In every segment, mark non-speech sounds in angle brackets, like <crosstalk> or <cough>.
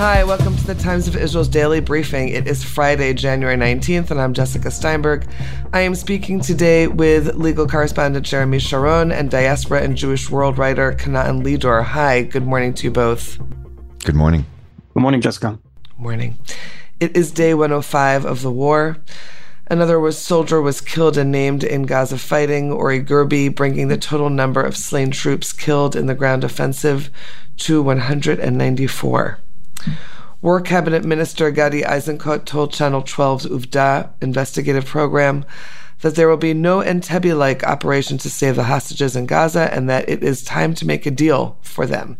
Hi, welcome to the Times of Israel's daily briefing. It is Friday, January 19th, and I'm Jessica Steinberg. I am speaking today with legal correspondent Jeremy Sharon and diaspora and Jewish world writer Canaan Lidor. Hi, good morning to you both. Good morning. Good morning, Jessica. Morning. It is day 105 of the war. Another was soldier was killed and named in Gaza fighting, Ori Gerbi, bringing the total number of slain troops killed in the ground offensive to 194. War Cabinet Minister Gadi Eisenkot told Channel 12's Uvda investigative program that there will be no Entebbe like operation to save the hostages in Gaza and that it is time to make a deal for them.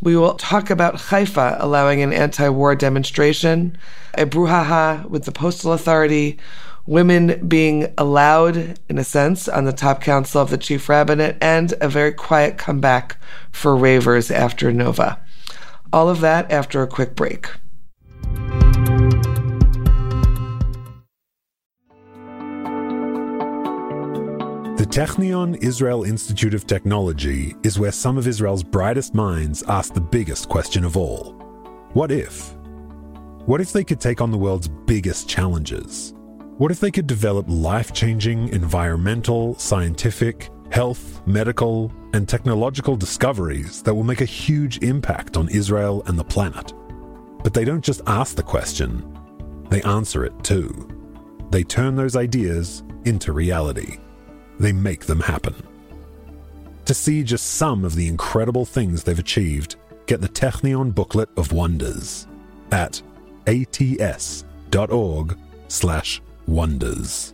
We will talk about Haifa allowing an anti war demonstration, a brouhaha with the Postal Authority, women being allowed, in a sense, on the top council of the Chief Rabbinate, and a very quiet comeback for ravers after Nova. All of that after a quick break. The Technion Israel Institute of Technology is where some of Israel's brightest minds ask the biggest question of all What if? What if they could take on the world's biggest challenges? What if they could develop life changing environmental, scientific, health, medical, and technological discoveries that will make a huge impact on Israel and the planet. But they don't just ask the question, they answer it too. They turn those ideas into reality. They make them happen. To see just some of the incredible things they've achieved, get the Technion Booklet of Wonders at ats.org slash wonders.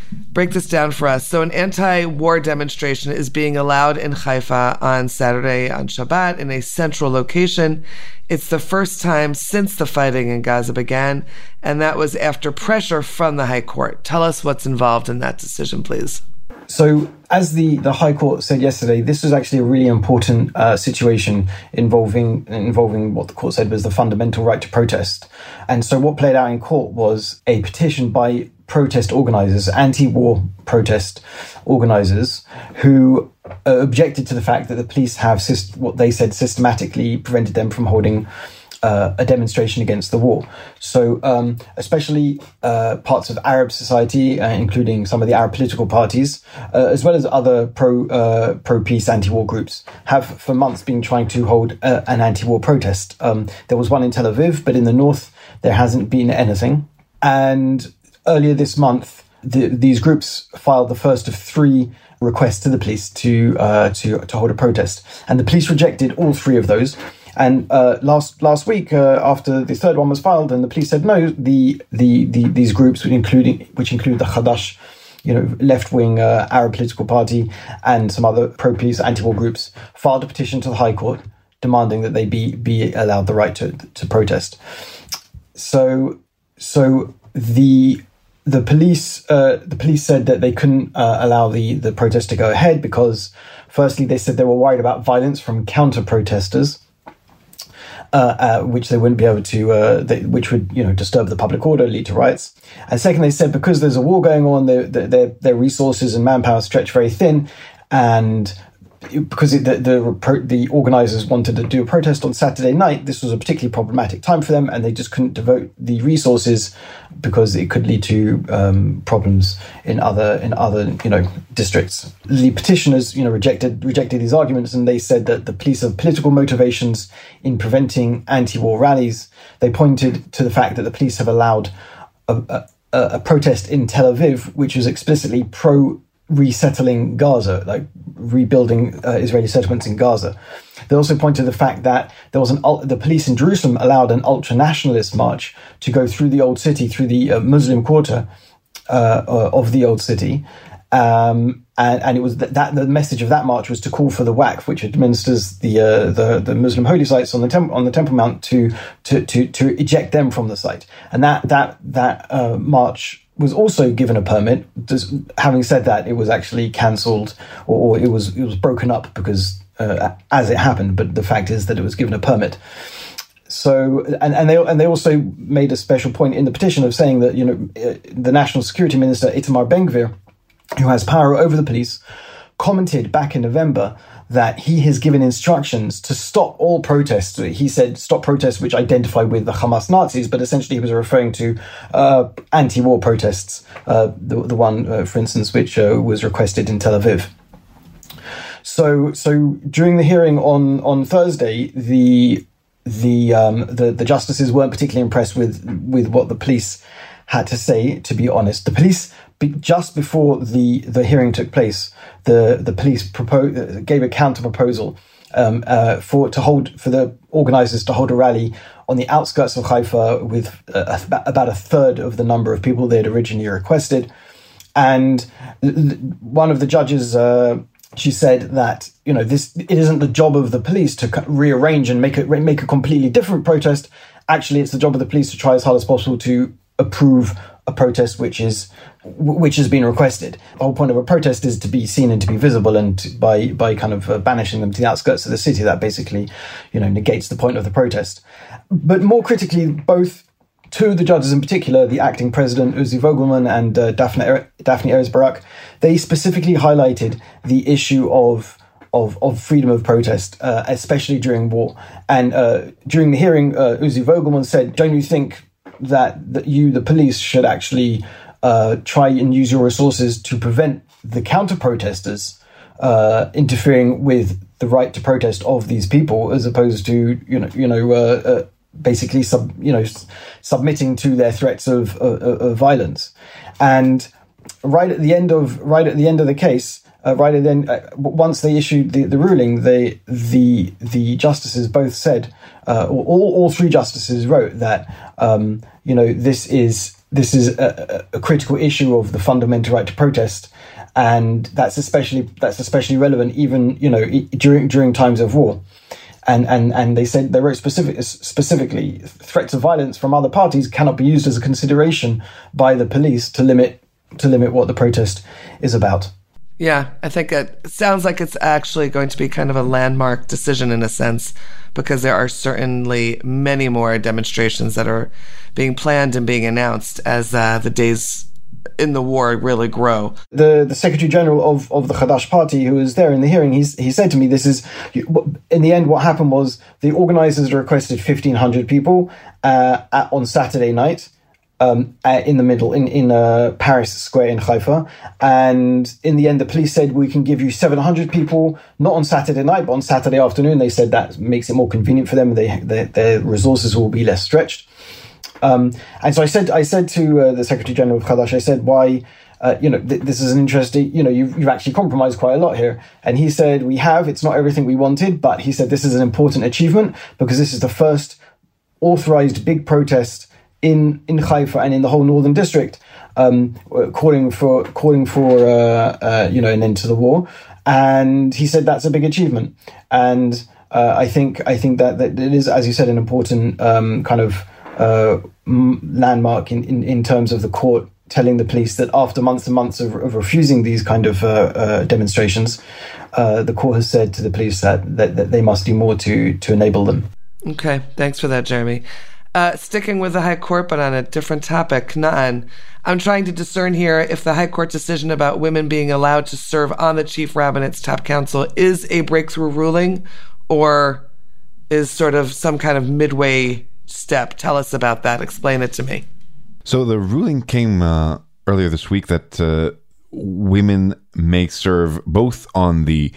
break this down for us. So, an anti war demonstration is being allowed in Haifa on Saturday on Shabbat in a central location. It's the first time since the fighting in Gaza began, and that was after pressure from the High Court. Tell us what's involved in that decision, please. So, as the, the High Court said yesterday, this was actually a really important uh, situation involving involving what the court said was the fundamental right to protest. And so, what played out in court was a petition by protest organizers, anti war protest organizers, who uh, objected to the fact that the police have what they said systematically prevented them from holding. Uh, a demonstration against the war. So, um, especially uh, parts of Arab society, uh, including some of the Arab political parties, uh, as well as other pro uh, pro peace anti war groups, have for months been trying to hold an anti war protest. Um, there was one in Tel Aviv, but in the north there hasn't been anything. And earlier this month, the, these groups filed the first of three requests to the police to uh, to to hold a protest, and the police rejected all three of those. And uh, last last week, uh, after the third one was filed, and the police said no, the the, the these groups, including which include the Hadash, you know, left wing uh, Arab political party, and some other pro peace anti war groups, filed a petition to the High Court demanding that they be be allowed the right to to protest. So so the the police uh, the police said that they couldn't uh, allow the the protest to go ahead because firstly they said they were worried about violence from counter protesters uh, uh, which they wouldn't be able to uh, they, which would you know disturb the public order lead to riots. And second they said because there's a war going on their their, their resources and manpower stretch very thin and because the, the the organizers wanted to do a protest on Saturday night, this was a particularly problematic time for them, and they just couldn't devote the resources because it could lead to um, problems in other in other you know districts. The petitioners you know rejected rejected these arguments, and they said that the police have political motivations in preventing anti-war rallies. They pointed to the fact that the police have allowed a, a, a protest in Tel Aviv, which was explicitly pro resettling Gaza, like rebuilding uh, Israeli settlements in Gaza. They also pointed to the fact that there was an the police in Jerusalem allowed an ultra nationalist march to go through the old city, through the uh, Muslim quarter uh, uh of the old city, Um, and, and, it was that, that, the message of that march was to call for the Waqf, which administers the uh, the, the Muslim holy sites on the temple on the Temple Mount, to to to to eject them from the site. And that that that uh, march was also given a permit. Just, having said that, it was actually cancelled or, or, it was it was broken up because uh, as it happened. But the fact is that it was given a permit. So and, and they and they also made a special point in the petition of saying that you know uh, the national security minister Itamar Ben-Gvir, who has power over the police, commented back in November that he has given instructions to stop all protests. He said stop protests which identify with the Hamas Nazis, but essentially he was referring to uh, anti-war protests. Uh, the, the one, uh, for instance, which uh, was requested in Tel Aviv. So, so during the hearing on on Thursday, the the um, the the justices weren't particularly impressed with with what the police had to say. To be honest, the police just before the the hearing took place, the the police gave a counter proposal um, uh, for to hold for the organizers to hold a rally on the outskirts of Haifa with uh, about a third of the number of people they had originally requested, and one of the judges. Uh, she said that you know this it isn't the job of the police to rearrange and make a make a completely different protest. Actually, it's the job of the police to try as hard as possible to approve a protest which is which has been requested. The whole point of a protest is to be seen and to be visible, and by by kind of uh, banishing them to the outskirts of the city, that basically, you know, negates the point of the protest. But more critically, both two of the judges in particular, the acting president Uzi Vogelman and uh, Daphne er- Daphne Erez Barak, they specifically highlighted the issue of of, of freedom of protest, uh, especially during war. And uh, during the hearing, uh, Uzi Vogelman said, "Don't you think that that you, the police, should actually uh, try and use your resources to prevent the counter protesters uh, interfering with the right to protest of these people, as opposed to you know you know uh, uh basically sub you know submitting to their threats of, of, of, violence, and right at the end of right at the end of the case. Uh, right And then, uh, once they issued the, the ruling, they the the justices both said, all all three justices wrote that um, you know this is this is a, a, critical issue of the fundamental right to protest, and that's especially that's especially relevant even you know during during times of war. And, and, and they said they wrote specific, specifically threats of violence from other parties cannot be used as a consideration by the police to limit to limit what the protest is about. Yeah, I think it sounds like it's actually going to be kind of a landmark decision in a sense, because there are certainly many more demonstrations that are being planned and being announced as uh, the days in the war really grow. The the Secretary General of, of the Hadash Party, who was there in the hearing, he's, he said to me, "This is in the end. What happened was the organisers requested fifteen hundred people uh, at, on Saturday night." Um, in the middle in in uh, Paris Square in Haifa, and in the end, the police said we can give you 700 people, not on Saturday night, but on Saturday afternoon. They said that makes it more convenient for them. They, they their resources will be less stretched. Um, and so I said I said to uh, the Secretary General of Hadash, I said why. Uh, you know, th- this is an interesting, you know, you've, you've actually compromised quite a lot here. And he said, we have, it's not everything we wanted, but he said, this is an important achievement because this is the first authorized big protest in in Haifa and in the whole northern district, um, calling for calling for uh, uh, you know an end to the war. And he said that's a big achievement. And uh, I think I think that, that it is, as you said, an important um, kind of uh, landmark in, in, in terms of the court telling the police that after months and months of, of refusing these kind of uh, uh, demonstrations, uh, the court has said to the police that, that, that, they must do more to, to enable them. Okay, thanks for that, Jeremy. Uh, sticking with the High Court, but on a different topic, Na'an. I'm trying to discern here if the High Court decision about women being allowed to serve on the Chief Rabbinate's top council is a breakthrough ruling or is sort of some kind of midway step. Tell us about that. Explain it to me. So the ruling came uh, earlier this week that uh, women may serve both on the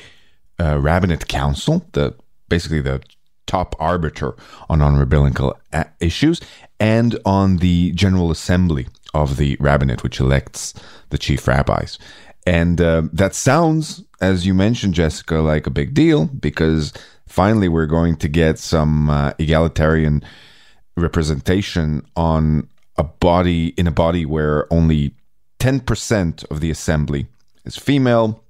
uh, Rabbinate Council, the basically the top arbiter on non-rabbinical issues, and on the General Assembly of the Rabbinate, which elects the chief rabbis. And uh, that sounds, as you mentioned, Jessica, like a big deal because finally we're going to get some uh, egalitarian representation on a body in a body where only 10% of the assembly is female.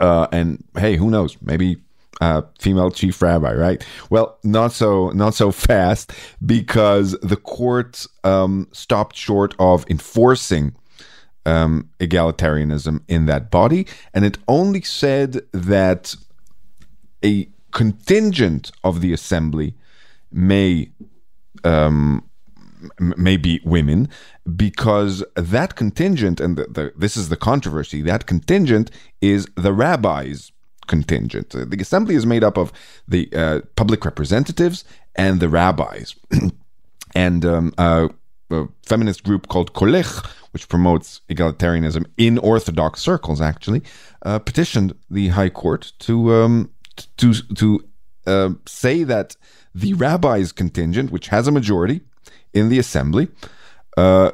Uh, and hey, who knows? Maybe uh, female chief rabbi, right? Well, not so not so <laughs> fast because the court um, stopped short of enforcing um, egalitarianism in that body, and it only said that a contingent of the assembly may um, may be women because that contingent and the, the, this is the controversy that contingent is the rabbis contingent the assembly is made up of the uh, public representatives and the rabbis <clears throat> and um, uh, a feminist group called Kolech, which promotes egalitarianism in Orthodox circles, actually, uh, petitioned the High Court to um, to to uh, say that the rabbis contingent, which has a majority in the assembly, uh,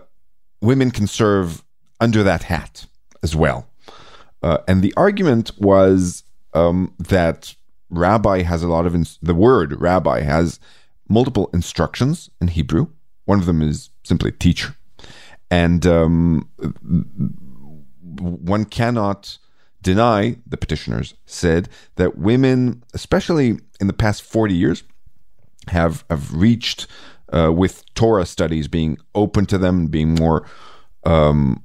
women can serve under that hat as well. Uh, and the argument was um, that rabbi has a lot of ins- the word rabbi has multiple instructions in Hebrew. One of them is simply teacher, and um, one cannot deny, the petitioners said, that women, especially in the past 40 years, have, have reached, uh, with Torah studies being open to them, and being more um,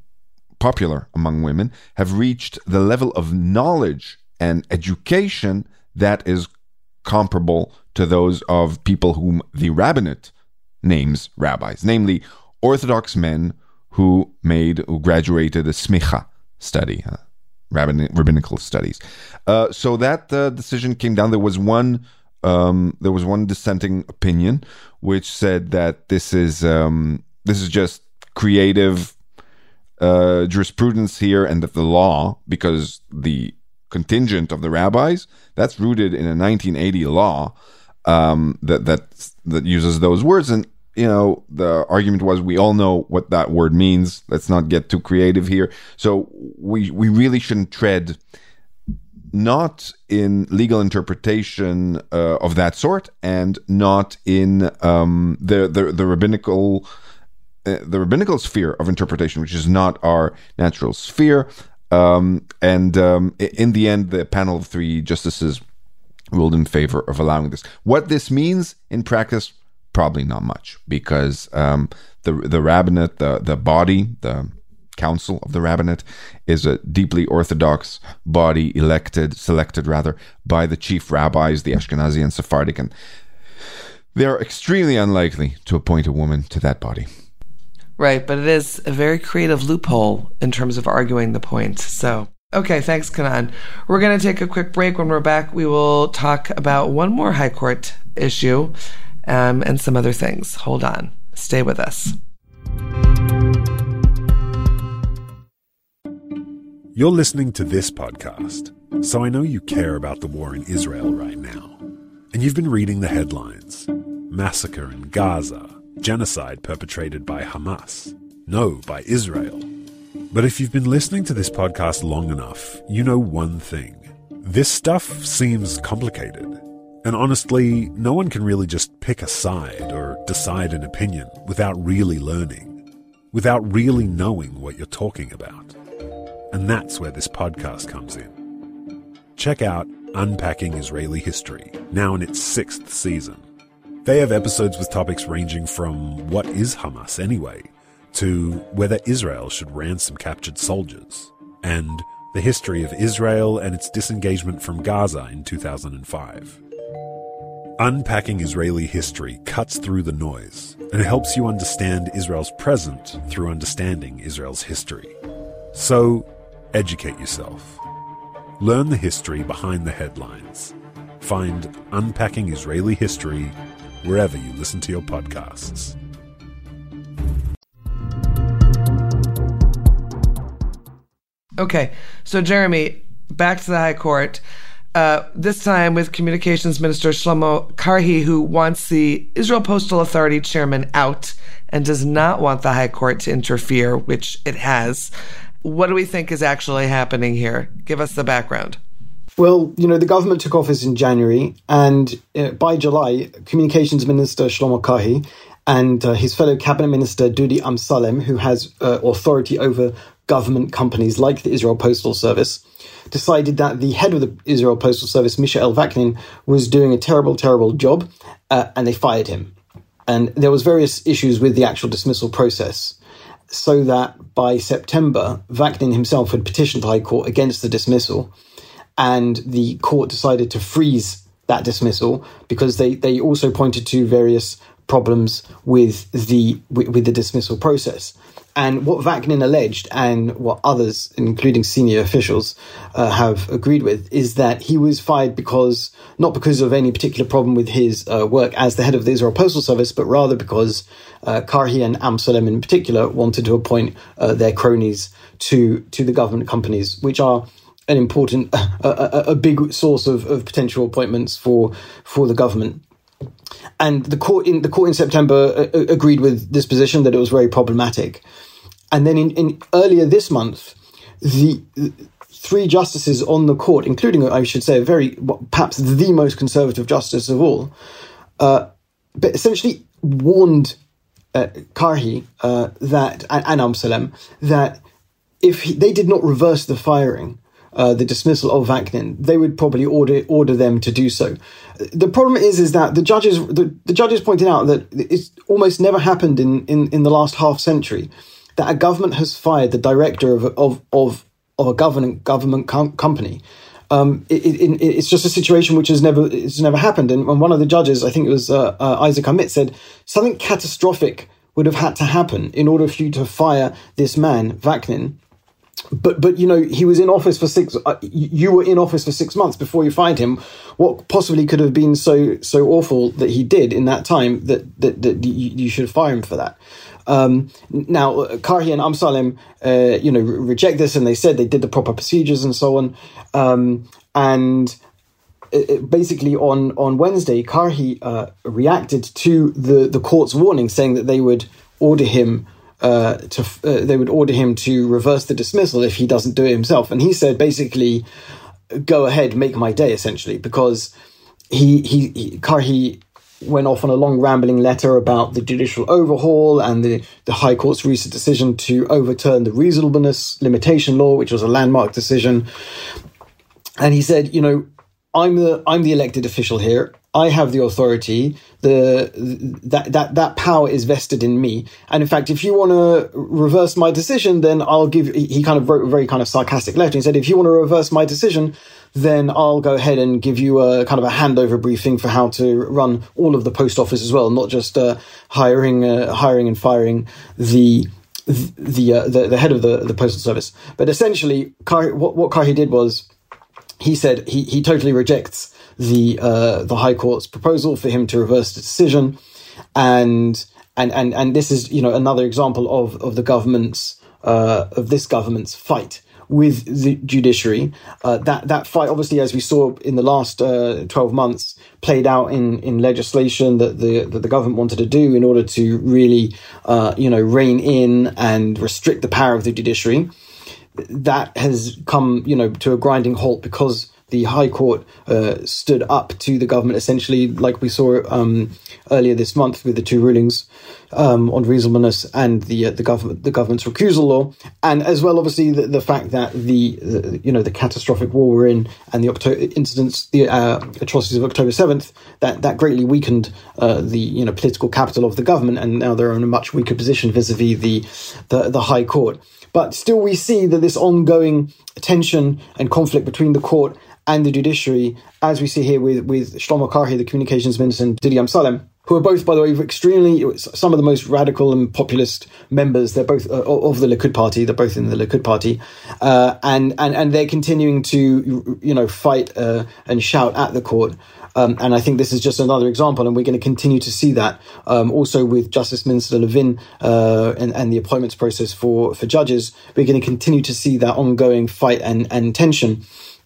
popular among women, have reached the level of knowledge and education that is comparable to those of people whom the rabbinate names rabbis, namely Orthodox men who made, who graduated a smicha study, uh, rabbinical studies. Uh, so that uh, decision came down. There was one. Um, there was one dissenting opinion which said that this is um, this is just creative uh, jurisprudence here, and that the law, because the contingent of the rabbis, that's rooted in a 1980 law um, that that that uses those words, and you know, the argument was we all know what that word means. Let's not get too creative here. So we we really shouldn't tread not in legal interpretation uh, of that sort, and not in um, the, the the rabbinical uh, the rabbinical sphere of interpretation, which is not our natural sphere. Um, and um, in the end, the panel of three justices ruled in favor of allowing this. What this means in practice, probably not much because um, the the rabbinate, the the body, the council of the rabbinate, is a deeply orthodox body elected, selected rather by the chief rabbis, the Ashkenazi and Sephardic, and they are extremely unlikely to appoint a woman to that body. Right, but it is a very creative loophole in terms of arguing the point. So. Okay, thanks, Canaan. We're going to take a quick break. When we're back, we will talk about one more High Court issue, um, and some other things. Hold on. Stay with us. You're listening to this podcast, so I know you care about the war in Israel right now. And you've been reading the headlines massacre in Gaza, genocide perpetrated by Hamas. No, by Israel. But if you've been listening to this podcast long enough, you know one thing. This stuff seems complicated. And honestly, no one can really just pick a side or decide an opinion without really learning, without really knowing what you're talking about. And that's where this podcast comes in. Check out Unpacking Israeli History, now in its sixth season. They have episodes with topics ranging from what is Hamas anyway, to whether Israel should ransom captured soldiers, and the history of Israel and its disengagement from Gaza in 2005. Unpacking Israeli history cuts through the noise and helps you understand Israel's present through understanding Israel's history. So, educate yourself. Learn the history behind the headlines. Find Unpacking Israeli History wherever you listen to your podcasts. Okay, so Jeremy, back to the High Court. Uh, this time with Communications Minister Shlomo Karhi, who wants the Israel Postal Authority chairman out and does not want the High Court to interfere, which it has. What do we think is actually happening here? Give us the background. Well, you know, the government took office in January, and uh, by July, Communications Minister Shlomo Karhi and uh, his fellow cabinet minister Dudi Amsalem, who has uh, authority over government companies like the Israel Postal Service decided that the head of the Israel Postal Service, Mishael Vaknin, was doing a terrible, terrible job, uh, and they fired him. And there was various issues with the actual dismissal process, so that by September, Vaknin himself had petitioned the High Court against the dismissal, and the court decided to freeze that dismissal because they, they also pointed to various problems with the with, with the dismissal process. And what Vaknin alleged, and what others, including senior officials, uh, have agreed with, is that he was fired because not because of any particular problem with his uh, work as the head of the Israel Postal Service, but rather because uh, Karhi and Amsalem in particular wanted to appoint uh, their cronies to to the government companies, which are an important, <laughs> a, a, a big source of, of potential appointments for for the government and the court in the court in September uh, uh, agreed with this position that it was very problematic. And then in, in earlier this month, the three justices on the court, including I should say, a very perhaps the most conservative justice of all, uh, but essentially warned uh, Karhi uh, that and, and Amsalem that if he, they did not reverse the firing, uh, the dismissal of Vaknin, they would probably order order them to do so. The problem is, is that the judges the, the judges pointed out that it's almost never happened in, in, in the last half century that a government has fired the director of of of, of a government government com- company. Um, it, it, it's just a situation which has never it's never happened. And, one of the judges, I think it was uh, uh, Isaac Amit, said something catastrophic would have had to happen in order for you to fire this man Vaknin but but you know he was in office for six. Uh, you were in office for six months before you find him. What possibly could have been so so awful that he did in that time that that, that you, should fire him for that. Um, now, Karhi and Amsalem, uh, you know, re- reject this, and they said they did the proper procedures and so on. Um, and it, it basically, on on Wednesday, Karhi uh, reacted to the the court's warning, saying that they would order him uh, to uh, they would order him to reverse the dismissal if he doesn't do it himself. And he said basically, "Go ahead, make my day," essentially, because he he, he went off on a long rambling letter about the judicial overhaul and the, the High Court's recent decision to overturn the reasonableness limitation law, which was a landmark decision. And he said, you know, I'm the I'm the elected official here. I have the authority. The that that that power is vested in me. And in fact, if you want to reverse my decision, then I'll give. He kind of wrote a very kind of sarcastic letter. He said, if you want to reverse my decision, then I'll go ahead and give you a kind of a handover briefing for how to run all of the post office as well, not just uh, hiring uh, hiring and firing the the, uh, the the head of the the postal service. But essentially, Karhi, what what Karhi did was he said he he totally rejects the uh, the High Court's proposal for him to reverse the decision, and and and and this is you know another example of of the government's uh, of this government's fight with the judiciary. Uh, that that fight, obviously, as we saw in the last uh, twelve months, played out in in legislation that the that the government wanted to do in order to really, uh, you know, rein in and restrict the power of the judiciary. That has come, you know, to a grinding halt because the High Court uh, stood up to the government, essentially, like we saw um, earlier this month with the two rulings um, on reasonableness and the uh, the government the government's recusal law, and as well, obviously, the, the fact that the, the, you know the catastrophic war we're in and the October incidents, the uh, atrocities of October seventh, that that greatly weakened uh, the you know political capital of the government, and now they're in a much weaker position vis-a-vis the the, the High Court. But still, we see that this ongoing tension and conflict between the court and the judiciary, as we see here with, with Shlomo Karhi, the communications minister, and Didi Amsalem, who are both, by the way, extremely some of the most radical and populist members. They're both uh, of the Likud party. They're both in the Likud party, uh, and and and they're continuing to you know fight uh, and shout at the court. Um, and I think this is just another example, and we're going to continue to see that um, also with Justice Minister Levin uh, and, and the appointments process for for judges. We're going to continue to see that ongoing fight and and tension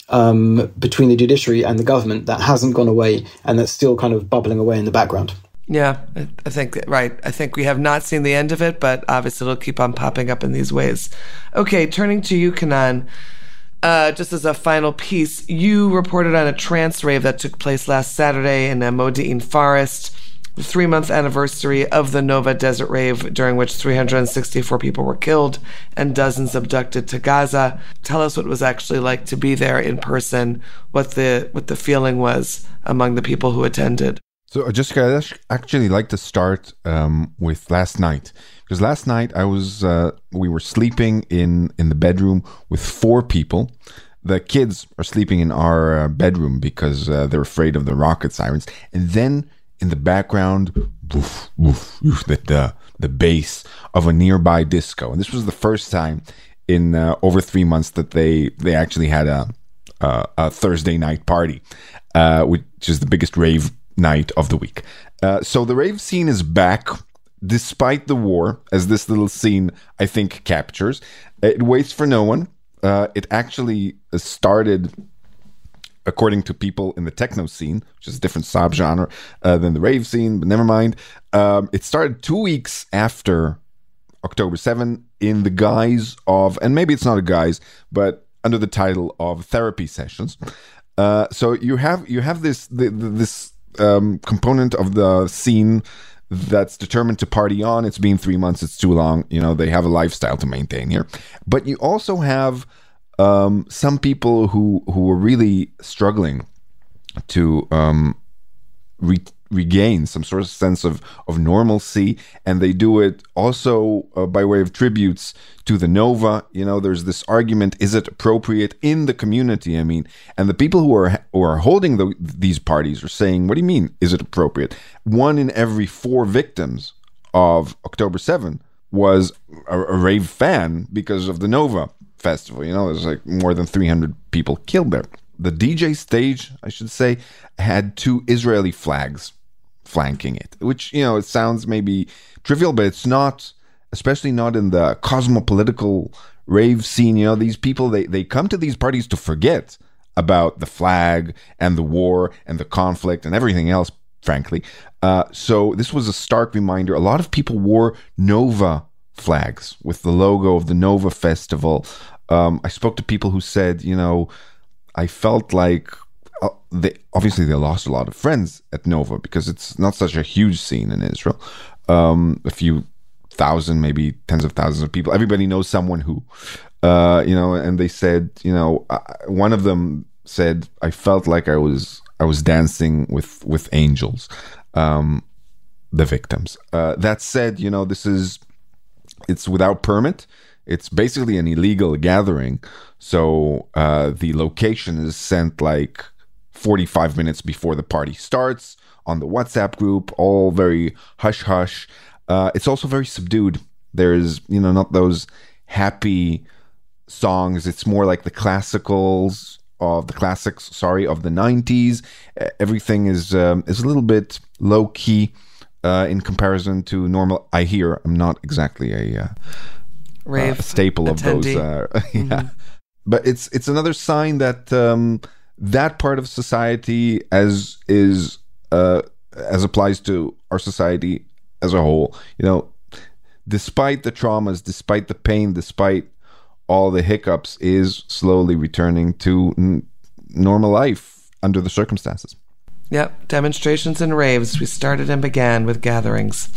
um, between the judiciary and the government that hasn't gone away and that's still kind of bubbling away in the background. Yeah, I think right. I think we have not seen the end of it, but obviously it'll keep on popping up in these ways. Okay, turning to you, Canaan. Uh, just as a final piece, you reported on a trance rave that took place last Saturday in a Modi'in forest. The three month anniversary of the Nova Desert Rave, during which 364 people were killed and dozens abducted to Gaza. Tell us what it was actually like to be there in person, what the what the feeling was among the people who attended. So, Jessica, I'd actually like to start um, with last night because last night I was uh, we were sleeping in in the bedroom with four people. The kids are sleeping in our uh, bedroom because uh, they're afraid of the rocket sirens, and then in the background, woof, woof, woof, <laughs> the, the the bass of a nearby disco, and this was the first time in uh, over three months that they they actually had a a, a Thursday night party, uh, which is the biggest rave night of the week. Uh, so the rave scene is back despite the war, as this little scene I think captures. It waits for no one. Uh, it actually started, according to people in the techno scene, which is a different subgenre uh, than the rave scene, but never mind. Um, it started two weeks after October 7 in the guise of, and maybe it's not a guise, but under the title of therapy sessions. Uh, so you have you have this the, the, this um, component of the scene that's determined to party on. It's been three months. It's too long. You know, they have a lifestyle to maintain here. But you also have um, some people who who are really struggling to um, re- regain some sort of sense of, of normalcy. And they do it also uh, by way of tributes to the Nova. You know, there's this argument is it appropriate in the community? I mean, and the people who are, who are holding the, these parties are saying, what do you mean, is it appropriate? One in every four victims of October 7 was a, a rave fan because of the Nova festival. You know, there's like more than 300 people killed there the DJ stage, I should say, had two Israeli flags flanking it, which, you know, it sounds maybe trivial, but it's not, especially not in the cosmopolitical rave scene. You know, these people, they, they come to these parties to forget about the flag and the war and the conflict and everything else, frankly. Uh, so this was a stark reminder. A lot of people wore Nova flags with the logo of the Nova Festival. Um, I spoke to people who said, you know, I felt like uh, they obviously they lost a lot of friends at Nova because it's not such a huge scene in Israel. Um, a few thousand, maybe tens of thousands of people. Everybody knows someone who, uh, you know. And they said, you know, uh, one of them said, "I felt like I was I was dancing with with angels." Um, the victims. Uh, that said, you know, this is it's without permit. It's basically an illegal gathering. So uh, the location is sent like 45 minutes before the party starts on the WhatsApp group, all very hush hush. Uh, it's also very subdued. There's, you know, not those happy songs. It's more like the classicals of the classics, sorry, of the 90s. Everything is um, is a little bit low key uh, in comparison to normal. I hear I'm not exactly a uh, rave uh, staple attendee. of those. Uh, <laughs> yeah, mm-hmm. but it's it's another sign that um, that part of society, as is uh, as applies to our society as a whole, you know, despite the traumas, despite the pain, despite all the hiccups, is slowly returning to n- normal life under the circumstances. Yep, demonstrations and raves. We started and began with gatherings.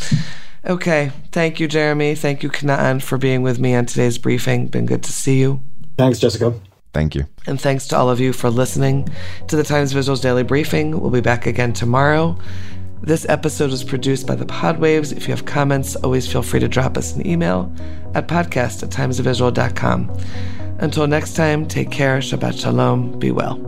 Okay. Thank you, Jeremy. Thank you, Canaan, for being with me on today's briefing. Been good to see you. Thanks, Jessica. Thank you. And thanks to all of you for listening to the Times of Israel's Daily Briefing. We'll be back again tomorrow. This episode was produced by the Podwaves. If you have comments, always feel free to drop us an email at podcast at timesofisrael.com. Until next time, take care. Shabbat Shalom. Be well.